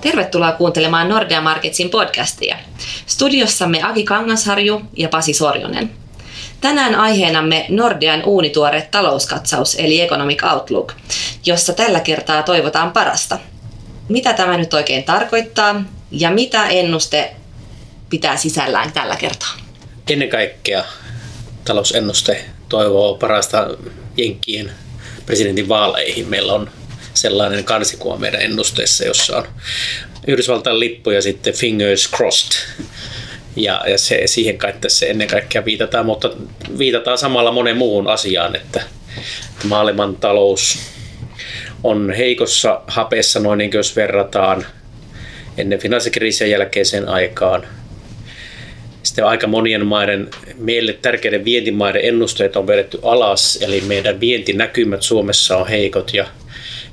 Tervetuloa kuuntelemaan Nordea Marketsin podcastia. Studiossamme Aki Kangasharju ja Pasi Sorjonen. Tänään aiheenamme Nordean uunituore talouskatsaus eli Economic Outlook, jossa tällä kertaa toivotaan parasta. Mitä tämä nyt oikein tarkoittaa ja mitä ennuste pitää sisällään tällä kertaa? Ennen kaikkea talousennuste toivoo parasta Jenkkien presidentin vaaleihin. Meillä on sellainen kansikuva meidän ennusteessa, jossa on Yhdysvaltain lippu ja sitten fingers crossed. Ja, ja se, siihen kai tässä ennen kaikkea viitataan, mutta viitataan samalla monen muuhun asiaan, että maailman talous on heikossa hapeessa noin niin jos verrataan ennen finanssikriisin jälkeiseen aikaan. Sitten aika monien maiden, meille tärkeiden vientimaiden ennusteet on vedetty alas, eli meidän vientinäkymät Suomessa on heikot ja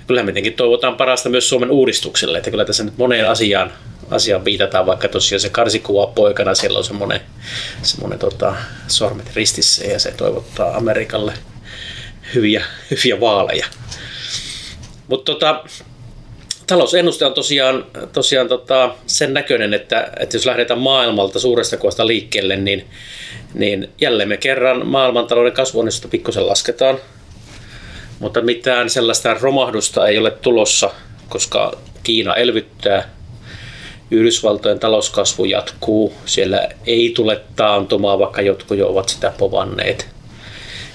kyllä me tietenkin toivotaan parasta myös Suomen uudistukselle, että kyllä tässä nyt moneen asiaan, asiaan viitataan, vaikka tosiaan se karsikuva poikana, siellä on semmoinen, semmoinen tota, sormet ristissä ja se toivottaa Amerikalle hyviä, hyviä vaaleja. Mutta tota, talousennuste on tosiaan, tosiaan tota, sen näköinen, että, että jos lähdetään maailmalta suuresta kuvasta liikkeelle, niin, niin jälleen me kerran maailmantalouden kasvuonnistusta pikkusen lasketaan – mutta mitään sellaista romahdusta ei ole tulossa, koska Kiina elvyttää, Yhdysvaltojen talouskasvu jatkuu, siellä ei tule taantumaa, vaikka jotkut jo ovat sitä povanneet.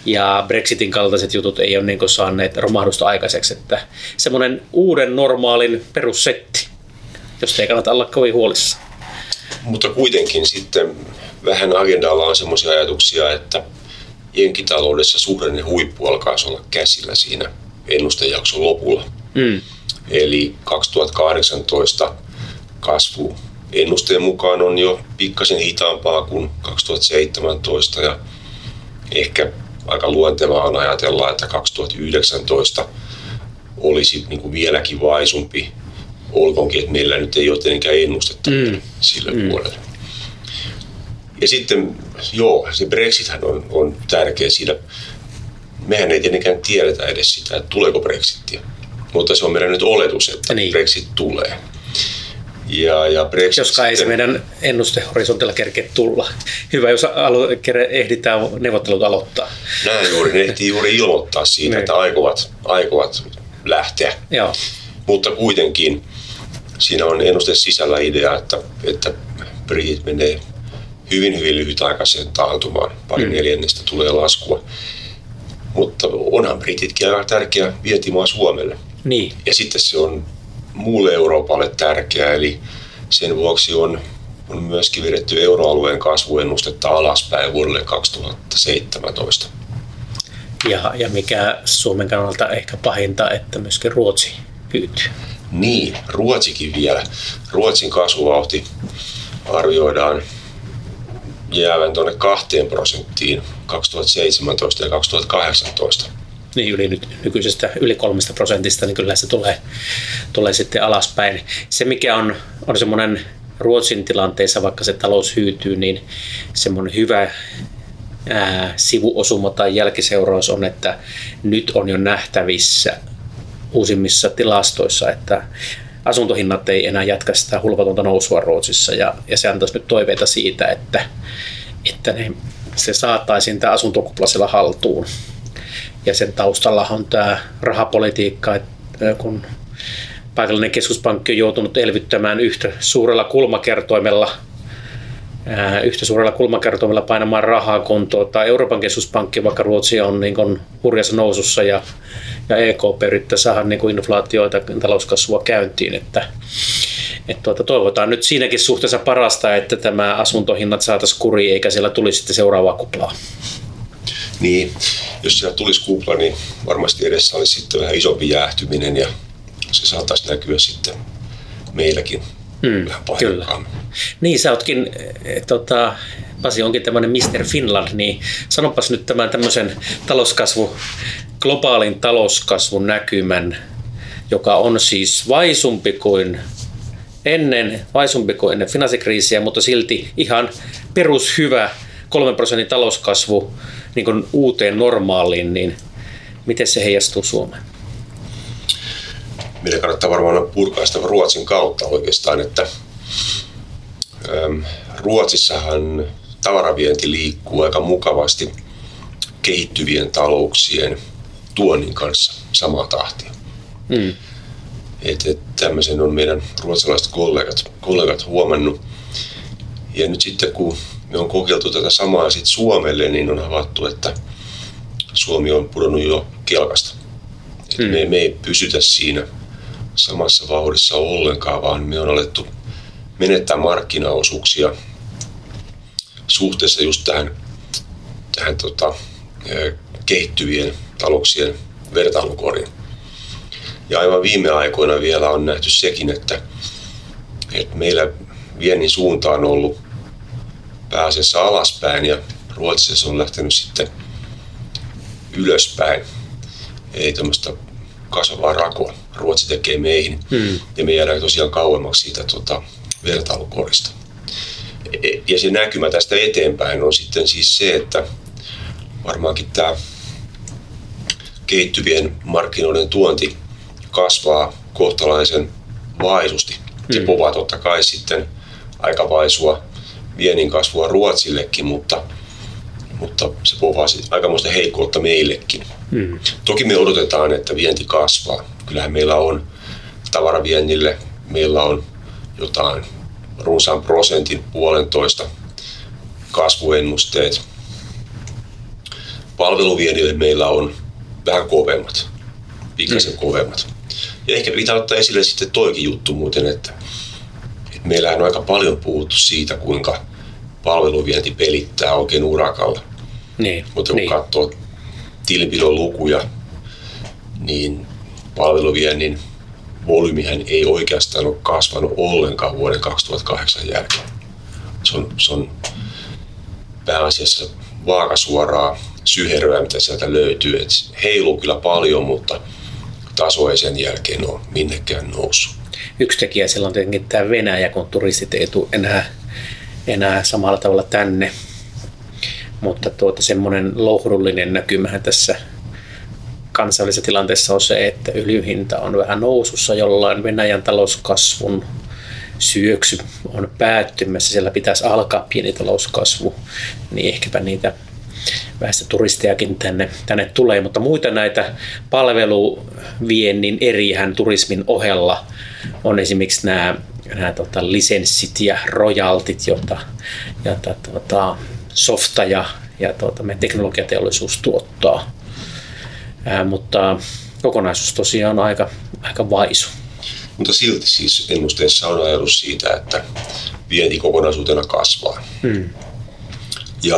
Ja Brexitin kaltaiset jutut ei ole niin saaneet romahdusta aikaiseksi, että semmoinen uuden normaalin perussetti, josta ei kannata olla kovin huolissa. Mutta kuitenkin sitten vähän agendalla on semmoisia ajatuksia, että jenkitaloudessa suhdanne huippu alkaa olla käsillä siinä ennustejakson lopulla. Mm. Eli 2018 kasvu ennusteen mukaan on jo pikkasen hitaampaa kuin 2017 ja ehkä aika luontevaa on ajatella, että 2019 olisi niin kuin vieläkin vaisumpi, olkoonkin, että meillä nyt ei ole tietenkään ennustetta mm. sille mm. vuodelle. Ja sitten, joo, se Brexit on, on tärkeä siinä. Mehän ei tietenkään tiedetä edes sitä, että tuleeko Brexitia. Mutta se on meidän nyt oletus, että niin. Brexit tulee. Ja, ja Brexit jos kai sitten... meidän ennustehorisontilla kerkeä tulla. Hyvä, jos alo- ehditään neuvottelut aloittaa. Näin juuri, ne ehtii juuri ilmoittaa siitä, niin. että aikovat, aikovat lähteä. Joo. Mutta kuitenkin siinä on ennuste sisällä idea, että, että britit menee hyvin, hyvin lyhytaikaiseen taantumaan. Pari mm. neljännestä tulee laskua. Mutta onhan Brititkin aika tärkeä vientimaa Suomelle. Niin. Ja sitten se on muulle Euroopalle tärkeä, eli sen vuoksi on, on myöskin vedetty euroalueen kasvuennustetta alaspäin vuodelle 2017. Ja, ja mikä Suomen kannalta ehkä pahinta, että myöskin Ruotsi hyytyy. Niin, Ruotsikin vielä. Ruotsin kasvuvauhti arvioidaan jäävän tuonne kahteen prosenttiin 2017 ja 2018. Niin, yli nyt, nykyisestä yli kolmesta prosentista, niin kyllä se tulee, tulee sitten alaspäin. Se, mikä on, on semmoinen Ruotsin tilanteessa, vaikka se talous hyytyy, niin semmoinen hyvä ää, sivuosuma tai jälkiseuraus on, että nyt on jo nähtävissä uusimmissa tilastoissa, että asuntohinnat ei enää jatka sitä hulvatonta nousua Ruotsissa ja, ja se antaisi nyt toiveita siitä, että, että ne, se saataisiin tämä asuntokupla siellä haltuun. Ja sen taustalla on tämä rahapolitiikka, että kun paikallinen keskuspankki on joutunut elvyttämään yhtä suurella kulmakertoimella yhtä suurella kulmakertoimella painamaan rahaa kun tuota, Euroopan keskuspankki, vaikka Ruotsi on niin kuin hurjassa nousussa ja ja EKP yrittää saada niin kuin inflaatioita talouskasvua käyntiin. Että, että tuota, toivotaan nyt siinäkin suhteessa parasta, että tämä asuntohinnat saataisiin kuriin eikä siellä tulisi sitten seuraavaa kuplaa. Niin, jos siellä tulisi kupla, niin varmasti edessä olisi sitten vähän isompi jäähtyminen ja se saataisiin näkyä sitten meilläkin mm, vähän Kyllä. Niin, sä ootkin, e, tota, Pasi onkin tämmöinen Mr. Finland, niin sanopas nyt tämän tämmöisen talouskasvu globaalin talouskasvun näkymän, joka on siis vaisumpi kuin ennen, vaisumpi kuin ennen finanssikriisiä, mutta silti ihan perushyvä 3 prosentin talouskasvu niin kuin uuteen normaaliin, niin miten se heijastuu Suomeen? meidän kannattaa varmaan purkaa sitä Ruotsin kautta oikeastaan, että Ruotsissahan tavaravienti liikkuu aika mukavasti kehittyvien talouksien tuonnin kanssa samaa tahtia. Mm. Et, et tämmöisen on meidän ruotsalaiset kollegat, kollegat huomannut. Ja nyt sitten kun me on kokeiltu tätä samaa sit Suomelle, niin on havaittu, että Suomi on pudonnut jo kelkasta. Mm. Me, me ei pysytä siinä samassa vauhdissa ollenkaan, vaan me on alettu menettää markkinaosuuksia suhteessa just tähän, tähän tota, kehittyvien talouksien vertailukoriin. Ja aivan viime aikoina vielä on nähty sekin, että, että meillä viennin suunta on ollut pääasiassa alaspäin ja Ruotsissa se on lähtenyt sitten ylöspäin. Ei tämmöistä kasvavaa rakoa. Ruotsi tekee meihin hmm. ja me jäädään tosiaan kauemmaksi siitä tota, vertailukorista. E, ja se näkymä tästä eteenpäin on sitten siis se, että varmaankin tämä kehittyvien markkinoiden tuonti kasvaa kohtalaisen vaisusti. Se mm. povaa totta kai sitten aika vaisua viennin kasvua Ruotsillekin, mutta, mutta se povaa aikamoista heikkoutta meillekin. Mm. Toki me odotetaan, että vienti kasvaa. Kyllähän meillä on tavaraviennille, meillä on jotain runsaan prosentin puolentoista kasvuennusteet. Palveluviennille meillä on vähän kovemmat, pikkasen mm. kovemmat. Ja ehkä pitää ottaa esille sitten toikin juttu muuten, että, että meillähän on aika paljon puhuttu siitä, kuinka palveluvienti pelittää oikein urakalla. Niin, Mutta kun niin. katsoo tilinpidon lukuja, niin palveluviennin volyymihän ei oikeastaan ole kasvanut ollenkaan vuoden 2008 jälkeen. Se on, se on pääasiassa vaakasuoraa syheröä, mitä sieltä löytyy. Et heiluu kyllä paljon, mutta taso ei sen jälkeen ole minnekään noussut. Yksi tekijä siellä on tietenkin tämä Venäjä, kun turistit ei tule enää, enää samalla tavalla tänne. Mutta tuota, semmoinen lohdullinen näkymähän tässä kansainvälisessä tilanteessa on se, että öljyhinta on vähän nousussa jollain Venäjän talouskasvun syöksy on päättymässä, siellä pitäisi alkaa pieni talouskasvu, niin ehkäpä niitä väestö turistejakin tänne, tänne tulee, mutta muita näitä palveluviennin erihän turismin ohella on esimerkiksi nämä, nämä tota, lisenssit ja royaltit, joita, joita tota, softa ja, ja tota, meidän teknologiateollisuus tuottaa. Ää, mutta kokonaisuus tosiaan on aika, aika vaisu. Mutta silti siis ennusteessa on ajatus siitä, että vienti kokonaisuutena kasvaa. Hmm. Ja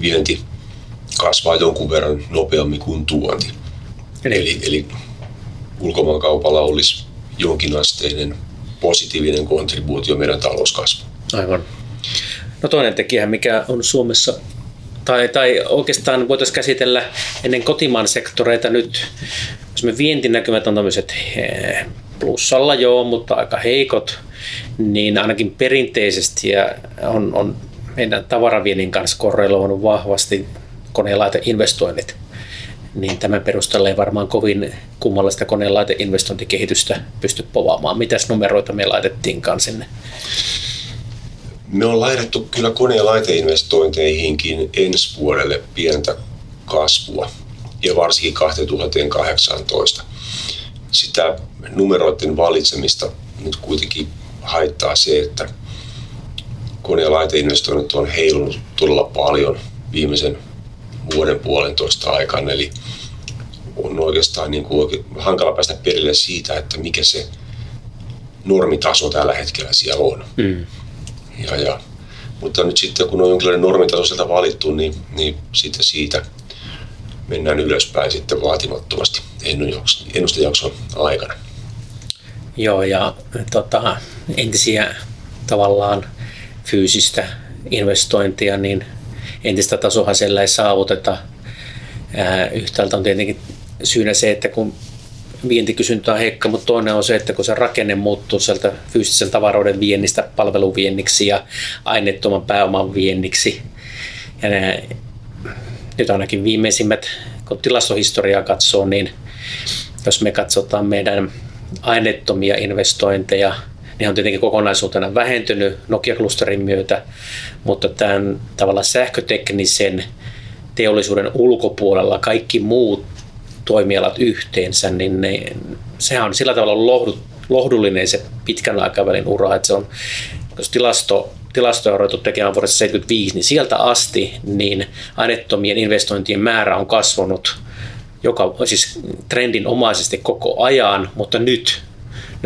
vienti kasvaa jonkun verran nopeammin kuin tuonti. Eli, eli, eli ulkomaankaupalla olisi jonkinasteinen positiivinen kontribuutio meidän talouskasvuun. Aivan. No toinen tekijä, mikä on Suomessa, tai, tai oikeastaan voitaisiin käsitellä ennen kotimaan sektoreita nyt, jos me vientinäkymät on tämmöiset eh, plussalla joo, mutta aika heikot, niin ainakin perinteisesti ja on, on meidän tavaraviennin kanssa korreloinut vahvasti konelaiteinvestoinnit, niin tämän perusteella ei varmaan kovin kummallista konelaiteinvestointikehitystä pysty povaamaan. Mitäs numeroita me laitettiinkaan sinne? Me on laitettu kyllä kone- ja laiteinvestointeihinkin ensi vuodelle pientä kasvua ja varsinkin 2018. Sitä numeroiden valitsemista nyt kuitenkin haittaa se, että kone- ja laiteinvestoinnit on heilunut todella paljon viimeisen vuoden puolentoista aikana. Eli on oikeastaan niin kuin oikein hankala päästä perille siitä, että mikä se normitaso tällä hetkellä siellä on. Mm. Ja, ja, mutta nyt sitten kun on jonkinlainen normitaso sieltä valittu, niin, niin sitten siitä mennään ylöspäin sitten vaatimattomasti ennustejakson aikana. Joo, ja tota, entisiä tavallaan fyysistä investointia, niin entistä tasoa siellä ei saavuteta. Yhtäältä on tietenkin syynä se, että kun vientikysyntä on heikka, mutta toinen on se, että kun se rakenne muuttuu sieltä fyysisen tavaroiden viennistä palveluvienniksi ja aineettoman pääoman vienniksi. Ja ne, nyt ainakin viimeisimmät, kun tilastohistoriaa katsoo, niin jos me katsotaan meidän aineettomia investointeja. Ne on tietenkin kokonaisuutena vähentynyt Nokia-klusterin myötä, mutta tämän tavalla sähköteknisen teollisuuden ulkopuolella kaikki muut toimialat yhteensä, niin ne, sehän on sillä tavalla lohdu, lohdullinen se pitkän aikavälin ura, että se on, jos tilasto, tilastoja on ruvettu tekemään vuodessa 75, niin sieltä asti niin aineettomien investointien määrä on kasvanut joka, siis trendinomaisesti koko ajan, mutta nyt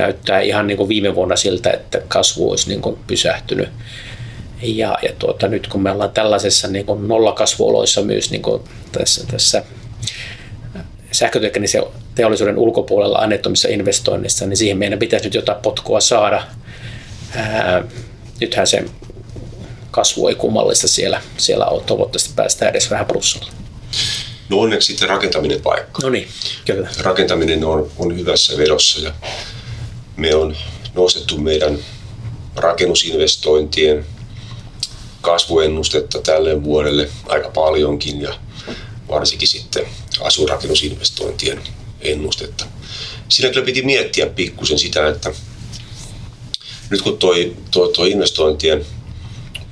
näyttää ihan niin kuin viime vuonna siltä, että kasvu olisi niin kuin pysähtynyt. Ja, ja tuota, nyt kun me ollaan tällaisessa niin kuin nollakasvuoloissa myös niin kuin tässä, tässä sähköteknisen teollisuuden ulkopuolella annettomissa investoinnissa, niin siihen meidän pitäisi nyt jotain potkua saada. Ää, nythän se kasvu ei kummallista siellä, siellä ole. Toivottavasti päästään edes vähän plussalla. No onneksi sitten rakentaminen paikka. No niin, kyllä. Rakentaminen on, on hyvässä vedossa ja me on nostettu meidän rakennusinvestointien kasvuennustetta tälle vuodelle aika paljonkin ja varsinkin sitten asurakennusinvestointien ennustetta. Siinä kyllä piti miettiä pikkusen sitä, että nyt kun toi, toi, toi investointien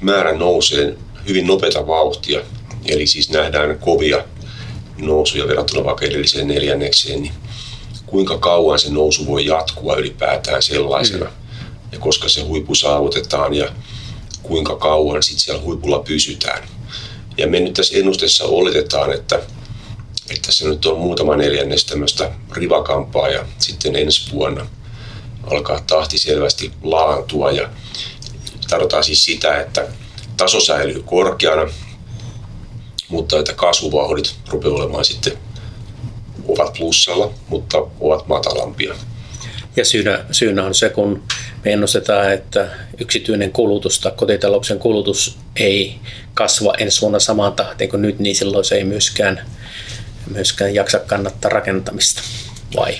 määrä nousee hyvin nopeata vauhtia, eli siis nähdään kovia nousuja verrattuna vaikka edelliseen neljännekseen, niin kuinka kauan se nousu voi jatkua ylipäätään sellaisena, mm. ja koska se huippu saavutetaan ja kuinka kauan sitten siellä huipulla pysytään. Ja me nyt tässä ennusteessa oletetaan, että, että se nyt on muutama neljännes tämmöistä rivakampaa ja sitten ensi vuonna alkaa tahti selvästi laantua ja tarkoittaa siis sitä, että taso säilyy korkeana, mutta että kasvuvauhdit rupeaa olemaan sitten ovat plussalla, mutta ovat matalampia. Ja syynä, syynä on se, kun me ennustetaan, että yksityinen kulutus tai kotitalouksen kulutus ei kasva ensi vuonna samaan tahtiin kuin nyt, niin silloin se ei myöskään, myöskään jaksa kannattaa rakentamista, vai?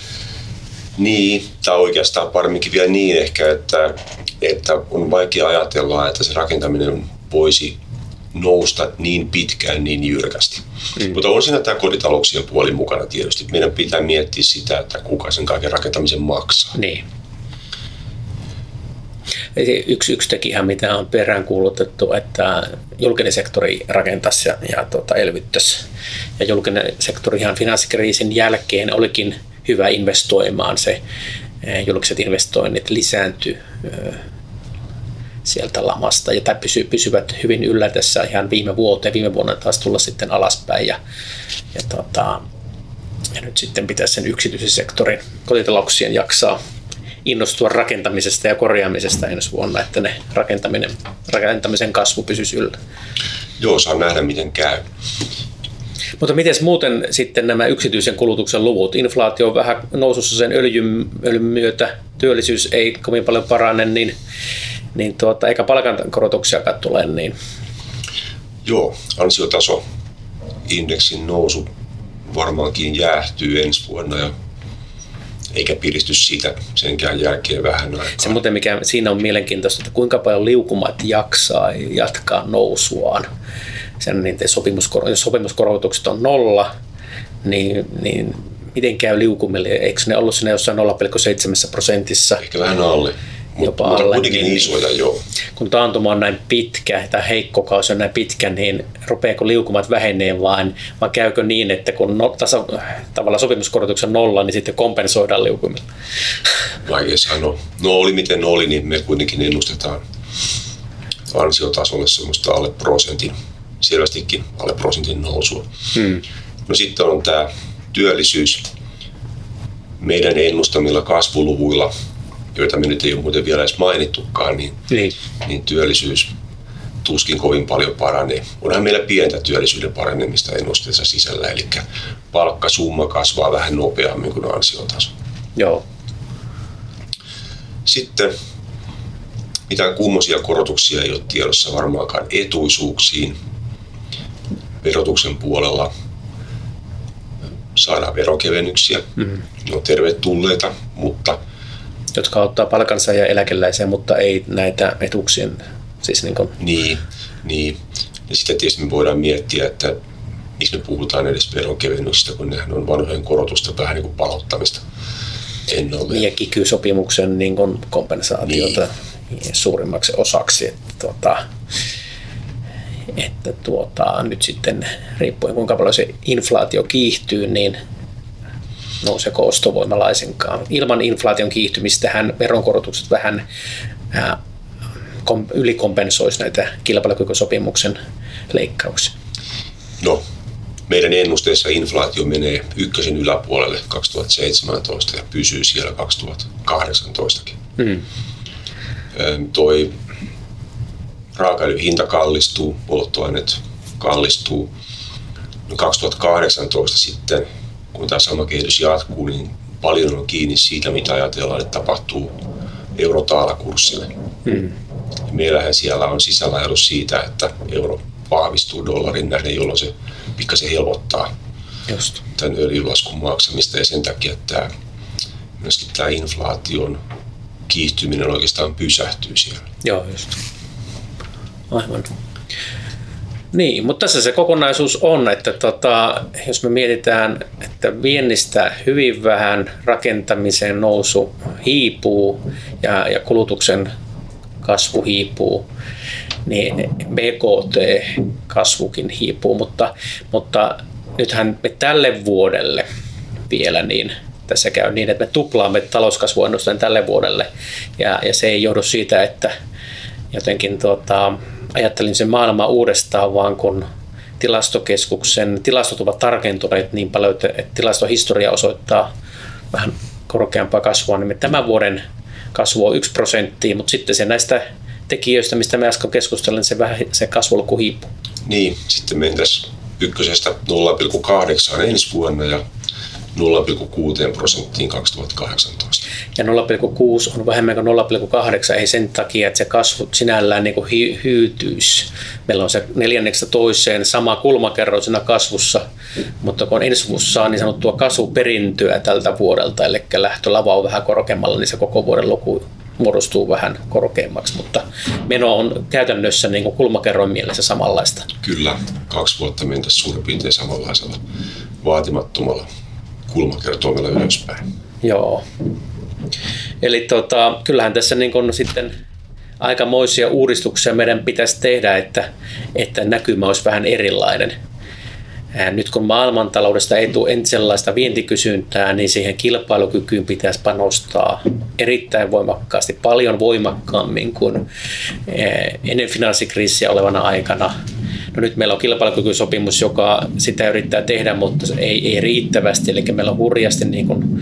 Niin, tai oikeastaan paremminkin vielä niin ehkä, että, että on vaikea ajatella, että se rakentaminen voisi nousta niin pitkään niin jyrkästi. Mm. Mutta on siinä tämä kotitalouksien puoli mukana tietysti. Meidän pitää miettiä sitä, että kuka sen kaiken rakentamisen maksaa. Niin. Yksi, yksi tekijä, mitä on peräänkuulutettu, että julkinen sektori rakentaisi ja, ja tuota, elvyttäisi. Ja julkinen sektori ihan finanssikriisin jälkeen olikin hyvä investoimaan. Se eh, julkiset investoinnit lisääntyi sieltä lamasta ja tai pysy, pysyvät hyvin yllä tässä ihan viime vuoteen. Viime vuonna taas tulla sitten alaspäin ja, ja, tota, ja nyt sitten pitäisi sen yksityisen sektorin kotitalouksien jaksaa innostua rakentamisesta ja korjaamisesta ensi vuonna, että ne rakentaminen, rakentamisen kasvu pysyisi yllä. Joo, saa nähdä miten käy. Mutta miten muuten sitten nämä yksityisen kulutuksen luvut? Inflaatio on vähän nousussa sen öljyn, öljyn myötä, työllisyys ei kovin paljon parane, niin niin tuota, eikä palkankorotuksiakaan tule. Niin. Joo, ansiotaso indeksin nousu varmaankin jäähtyy ensi vuonna ja eikä piristy siitä senkään jälkeen vähän aikaa. Se muuten mikä siinä on mielenkiintoista, että kuinka paljon liukumat jaksaa jatkaa nousuaan. Sen niin sopimuskor- jos sopimuskorotukset on nolla, niin, niin miten käy liukumille? Eikö ne ollut siinä jossain 0,7 prosentissa? Ehkä vähän alle jopa mutta alle. Kuitenkin niin, isoja, joo. Kun taantuma on näin pitkä, tai heikko kausi on näin pitkä, niin rupeako liukumat vähenee vaan, vai käykö niin, että kun no, tasa, tavallaan sopimuskorotuksen nolla, niin sitten kompensoidaan liukumilla? Vaikea sanoa. No oli miten oli, niin me kuitenkin ennustetaan ansiotasolle semmoista alle prosentin, selvästikin alle prosentin nousua. Hmm. No sitten on tämä työllisyys. Meidän ennustamilla kasvuluvuilla joita me nyt ei ole muuten vielä edes mainittukaan, niin, niin. niin työllisyys tuskin kovin paljon paranee. Onhan meillä pientä työllisyyden paranemista ennusteessa sisällä, eli palkkasumma kasvaa vähän nopeammin kuin ansiotaso. Joo. Sitten mitään kummosia korotuksia ei ole tiedossa varmaankaan etuisuuksiin verotuksen puolella. Saadaan verokevennyksiä, mm-hmm. ne on tervetulleita, mutta jotka ottaa palkansa ja eläkeläisiä, mutta ei näitä etuuksien. Siis niin, kuin... niin, niin. Ja sitten tietysti me voidaan miettiä, että miksi me puhutaan edes veronkevennyksistä, kun nehän on vanhojen korotusta vähän niin kuin palauttamista. En ole. ja kiky-sopimuksen niin kuin kompensaatiota niin. suurimmaksi osaksi. Että, tuota, että tuota, nyt sitten riippuen kuinka paljon se inflaatio kiihtyy, niin nouseeko ostovoima laisinkaan. Ilman inflaation kiihtymistähän veronkorotukset vähän ää, kom, ylikompensoisi näitä kilpailukykysopimuksen leikkauksia. No, meidän ennusteessa inflaatio menee ykkösen yläpuolelle 2017 ja pysyy siellä 2018kin. Mm. Toi raakaöljyn hinta kallistuu, polttoaineet kallistuu. No 2018 sitten, kun tämä sama kehitys jatkuu, niin paljon on kiinni siitä, mitä ajatellaan, että tapahtuu eurotaalakurssille. Mm. Meillähän siellä on sisällä ero siitä, että euro vahvistuu dollarin nähden, jolloin se pikkasen helpottaa Just. tämän öljylaskun maksamista ja sen takia että myöskin tämä inflaation kiihtyminen oikeastaan pysähtyy siellä. Joo, just. Aivan. Niin, mutta tässä se kokonaisuus on, että tota, jos me mietitään, että viennistä hyvin vähän rakentamisen nousu hiipuu ja, ja kulutuksen kasvu hiipuu, niin BKT-kasvukin hiipuu, mutta, mutta nythän me tälle vuodelle vielä niin tässä käy niin, että me tuplaamme talouskasvuennusteen tälle vuodelle. Ja, ja se ei johdu siitä, että jotenkin tuota, ajattelin sen maailmaa uudestaan, vaan kun tilastokeskuksen tilastot ovat tarkentuneet niin paljon, että tilastohistoria osoittaa vähän korkeampaa kasvua, niin tämän vuoden kasvu on 1 prosenttia, mutta sitten se näistä tekijöistä, mistä me äsken keskustelin, se, vähän, se kasvuluku hiipuu. Niin, sitten mentäisiin ykkösestä 0,8 ensi vuonna ja 0,6 prosenttiin 2018. Ja 0,6 on vähemmän kuin 0,8, ei sen takia, että se kasvu sinällään niin kuin hy- hyytyisi. Meillä on se neljänneksi toiseen sama kulmakerro siinä kasvussa, mutta kun ensi vuosi saa niin sanottua kasvuperintöä tältä vuodelta, eli lähtölava on vähän korkeammalla, niin se koko vuoden luku muodostuu vähän korkeammaksi, mutta meno on käytännössä niin kuin kulmakerroin mielessä samanlaista. Kyllä, kaksi vuotta mentä suurin piirtein samanlaisella vaatimattomalla kulmakertoimella ylöspäin. Joo. Eli tota, kyllähän tässä niin kun sitten aikamoisia uudistuksia meidän pitäisi tehdä, että, että näkymä olisi vähän erilainen. Nyt kun maailmantaloudesta ei tule sellaista vientikysyntää, niin siihen kilpailukykyyn pitäisi panostaa erittäin voimakkaasti, paljon voimakkaammin kuin ennen finanssikriisiä olevana aikana. No nyt meillä on kilpailukykysopimus, joka sitä yrittää tehdä, mutta ei, ei riittävästi. Eli meillä on hurjasti niin kuin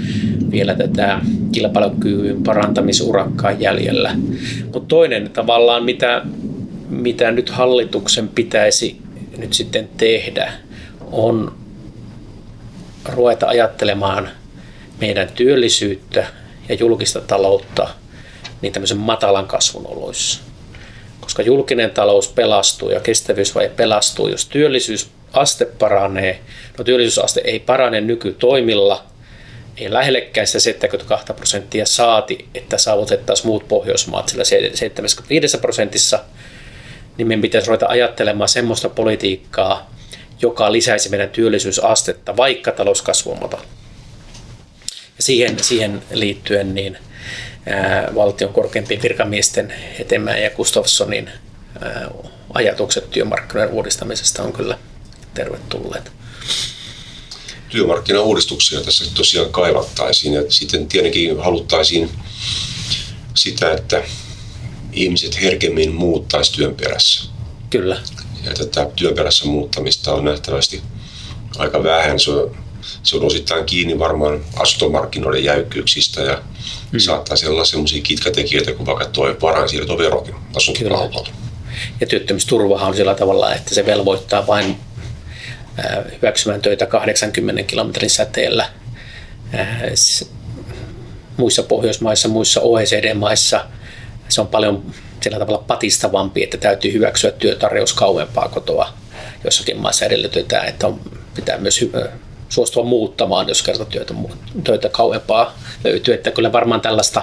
vielä tätä kilpailukyvyn parantamisurakkaa jäljellä. Mutta toinen tavallaan, mitä, mitä nyt hallituksen pitäisi nyt sitten tehdä, on ruveta ajattelemaan meidän työllisyyttä ja julkista taloutta niin tämmöisen matalan kasvun oloissa koska julkinen talous pelastuu ja kestävyysvaje pelastuu, jos työllisyysaste paranee. No työllisyysaste ei parane nykytoimilla, ei lähellekään sitä 72 prosenttia saati, että saavutettaisiin muut Pohjoismaat sillä 75 prosentissa, niin meidän pitäisi ruveta ajattelemaan semmoista politiikkaa, joka lisäisi meidän työllisyysastetta, vaikka talouskasvu on Ja siihen, siihen liittyen niin valtion korkeimpien virkamiesten Hetemäen ja Gustafssonin ajatukset työmarkkinoiden uudistamisesta on kyllä tervetulleet. Työmarkkinauudistuksia tässä tosiaan kaivattaisiin ja sitten tietenkin haluttaisiin sitä, että ihmiset herkemmin muuttaisi työn perässä. Kyllä. Ja tätä työn perässä muuttamista on nähtävästi aika vähän. Se on, se on osittain kiinni varmaan asuntomarkkinoiden jäykkyyksistä ja mm. saattaa olla sellaisia kitkatekijöitä kuin vaikka tuo varainsiirtoverokin asuntokaupalla. Ja työttömyysturvahan on sillä tavalla, että se velvoittaa vain hyväksymään töitä 80 kilometrin säteellä. Muissa Pohjoismaissa, muissa OECD-maissa se on paljon sillä tavalla patistavampi, että täytyy hyväksyä työtarjous kauempaa kotoa. Jossakin maissa edellytetään, että on, pitää myös suostua muuttamaan, jos kerta työtä, töitä kauempaa löytyy. Että kyllä varmaan tällaista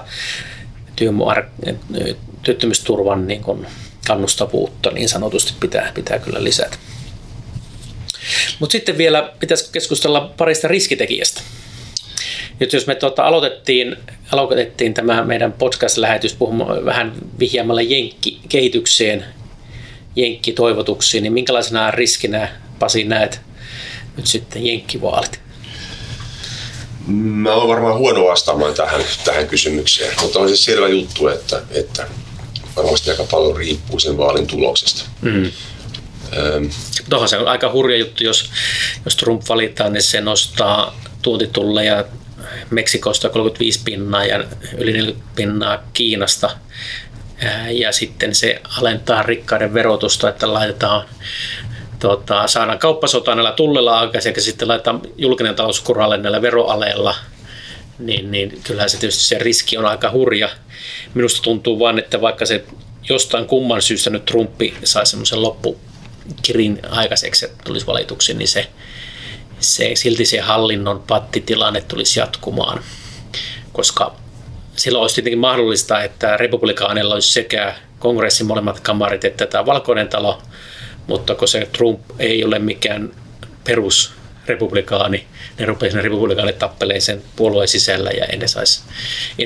työttömyysturvan niin kuin kannustavuutta niin sanotusti pitää, pitää kyllä lisätä. Mutta sitten vielä pitäisi keskustella parista riskitekijästä. Nyt jos me tuota, aloitettiin, aloitettiin tämä meidän podcast-lähetys puhumaan vähän vihjaamalla jenkkikehitykseen, jenkkitoivotuksiin, niin minkälaisena riskinä Pasi näet nyt sitten jenkkivaalit? Mä olen varmaan huono vastaamaan tähän, tähän kysymykseen, mutta on se selvä juttu, että, että varmasti aika paljon riippuu sen vaalin tuloksesta. Mm. Ähm. Se on aika hurja juttu, jos, jos Trump valitaan, niin se nostaa tuontitulleja Meksikosta 35 pinnaa ja yli 40 pinnaa Kiinasta. Ja sitten se alentaa rikkaiden verotusta, että laitetaan tota, saadaan kauppasota näillä tullella aikaiseksi ja sitten laitetaan julkinen talous kuralle näillä veroaleilla, niin, niin kyllähän se tietysti se riski on aika hurja. Minusta tuntuu vain, että vaikka se jostain kumman syystä nyt Trumpi sai semmoisen loppukirin aikaiseksi, että tulisi valituksi, niin se, se, silti se hallinnon pattitilanne tulisi jatkumaan, koska silloin olisi tietenkin mahdollista, että republikaanilla olisi sekä kongressin molemmat kamarit että tämä valkoinen talo, mutta kun se Trump ei ole mikään perus republikaani, ne rupesivat ne republikaanit tappeleen sen puolueen sisällä ja en ne saisi,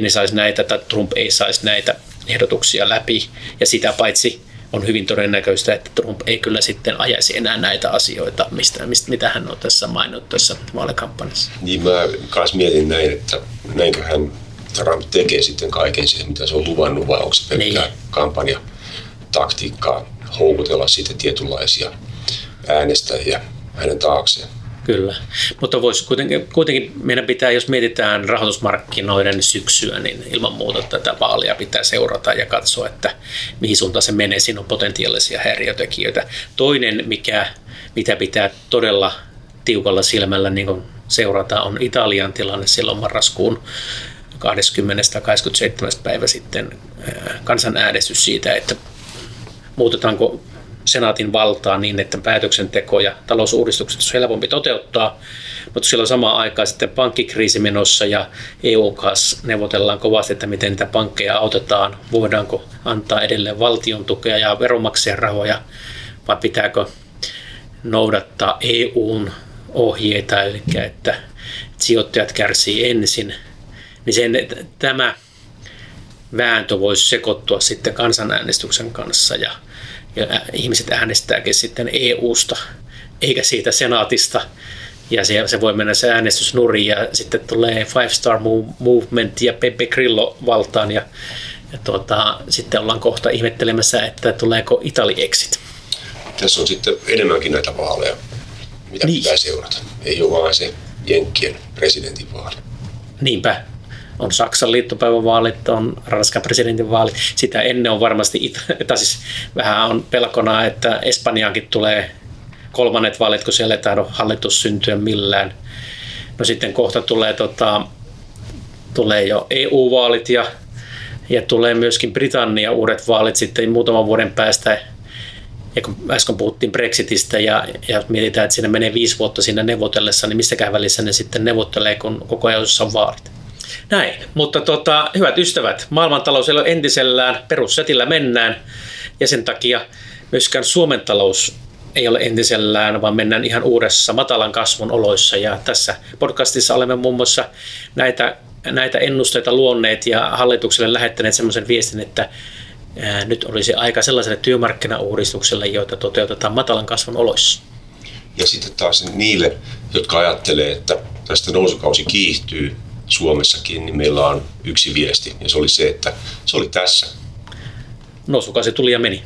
saisi näitä, tai Trump ei saisi näitä ehdotuksia läpi. Ja sitä paitsi on hyvin todennäköistä, että Trump ei kyllä sitten ajaisi enää näitä asioita, mistä, mistä, mitä hän on tässä maininnut tässä vaalikampanjassa. Niin mä myös mietin näin, että näinköhän Trump tekee sitten kaiken sen, mitä se on luvannut, vai onko se pelkkää niin. kampanjataktiikkaa houkutella sitten tietynlaisia äänestäjiä hänen taakseen. Kyllä, mutta voisi kuitenkin, kuitenkin meidän pitää, jos mietitään rahoitusmarkkinoiden syksyä, niin ilman muuta tätä vaalia pitää seurata ja katsoa, että mihin suuntaan se menee. Siinä on potentiaalisia häiriötekijöitä. Toinen, mikä, mitä pitää todella tiukalla silmällä niin seurata, on Italian tilanne silloin marraskuun 20. 27. päivä sitten kansanäänestys siitä, että muutetaanko senaatin valtaa niin, että päätöksenteko ja talousuudistukset on helpompi toteuttaa, mutta siellä on samaan aikaan sitten pankkikriisi menossa ja EU kanssa neuvotellaan kovasti, että miten niitä pankkeja autetaan, voidaanko antaa edelleen valtion tukea ja veronmaksajan rahoja vai pitääkö noudattaa EUn ohjeita, eli että sijoittajat kärsii ensin, niin sen, tämä vääntö voisi sekoittua sitten kansanäänestyksen kanssa ja ja ihmiset äänestääkin sitten EU-sta eikä siitä senaatista. Ja se, se voi mennä se äänestys nurin ja sitten tulee Five Star Movement ja Pepe Grillo valtaan ja, ja tuota, sitten ollaan kohta ihmettelemässä, että tuleeko Itali exit. Tässä on sitten enemmänkin näitä vaaleja, mitä niin. pitää seurata. Ei ole vain se Jenkkien presidentinvaali. Niinpä, on Saksan liittopäivävaalit, on Ranskan presidentinvaalit. Sitä ennen on varmasti, tai siis vähän on pelkona, että Espanjaankin tulee kolmannet vaalit, kun siellä ei tahdo hallitus syntyä millään. No sitten kohta tulee, tota, tulee jo EU-vaalit ja, ja tulee myöskin Britannia uudet vaalit sitten muutaman vuoden päästä. Ja kun äsken puhuttiin Brexitistä ja, ja mietitään, että siinä menee viisi vuotta siinä neuvotellessa, niin mistäkään välissä ne sitten neuvottelee, kun koko ajan on vaalit. Näin, mutta tota, hyvät ystävät, maailmantalous ei ole entisellään, perussetillä mennään ja sen takia myöskään Suomen talous ei ole entisellään, vaan mennään ihan uudessa matalan kasvun oloissa. Ja tässä podcastissa olemme muun muassa näitä, näitä ennusteita luonneet ja hallitukselle lähettäneet sellaisen viestin, että nyt olisi aika sellaiselle työmarkkinauudistukselle, joita toteutetaan matalan kasvun oloissa. Ja sitten taas niille, jotka ajattelee, että tästä nousukausi kiihtyy, Suomessakin, niin meillä on yksi viesti, ja se oli se, että se oli tässä. Nousukausi tuli ja meni.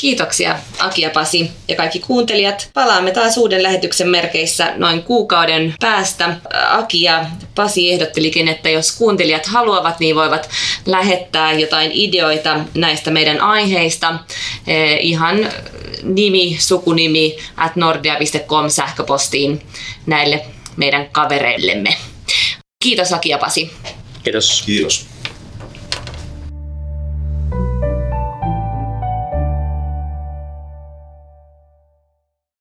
Kiitoksia Aki ja Pasi ja kaikki kuuntelijat. Palaamme taas uuden lähetyksen merkeissä noin kuukauden päästä. Aki ja Pasi ehdottelikin, että jos kuuntelijat haluavat, niin voivat lähettää jotain ideoita näistä meidän aiheista. Eh, ihan nimi, sukunimi at nordia.com sähköpostiin näille meidän kavereillemme. Kiitos Aki ja Pasi. Kiitos. Kiitos.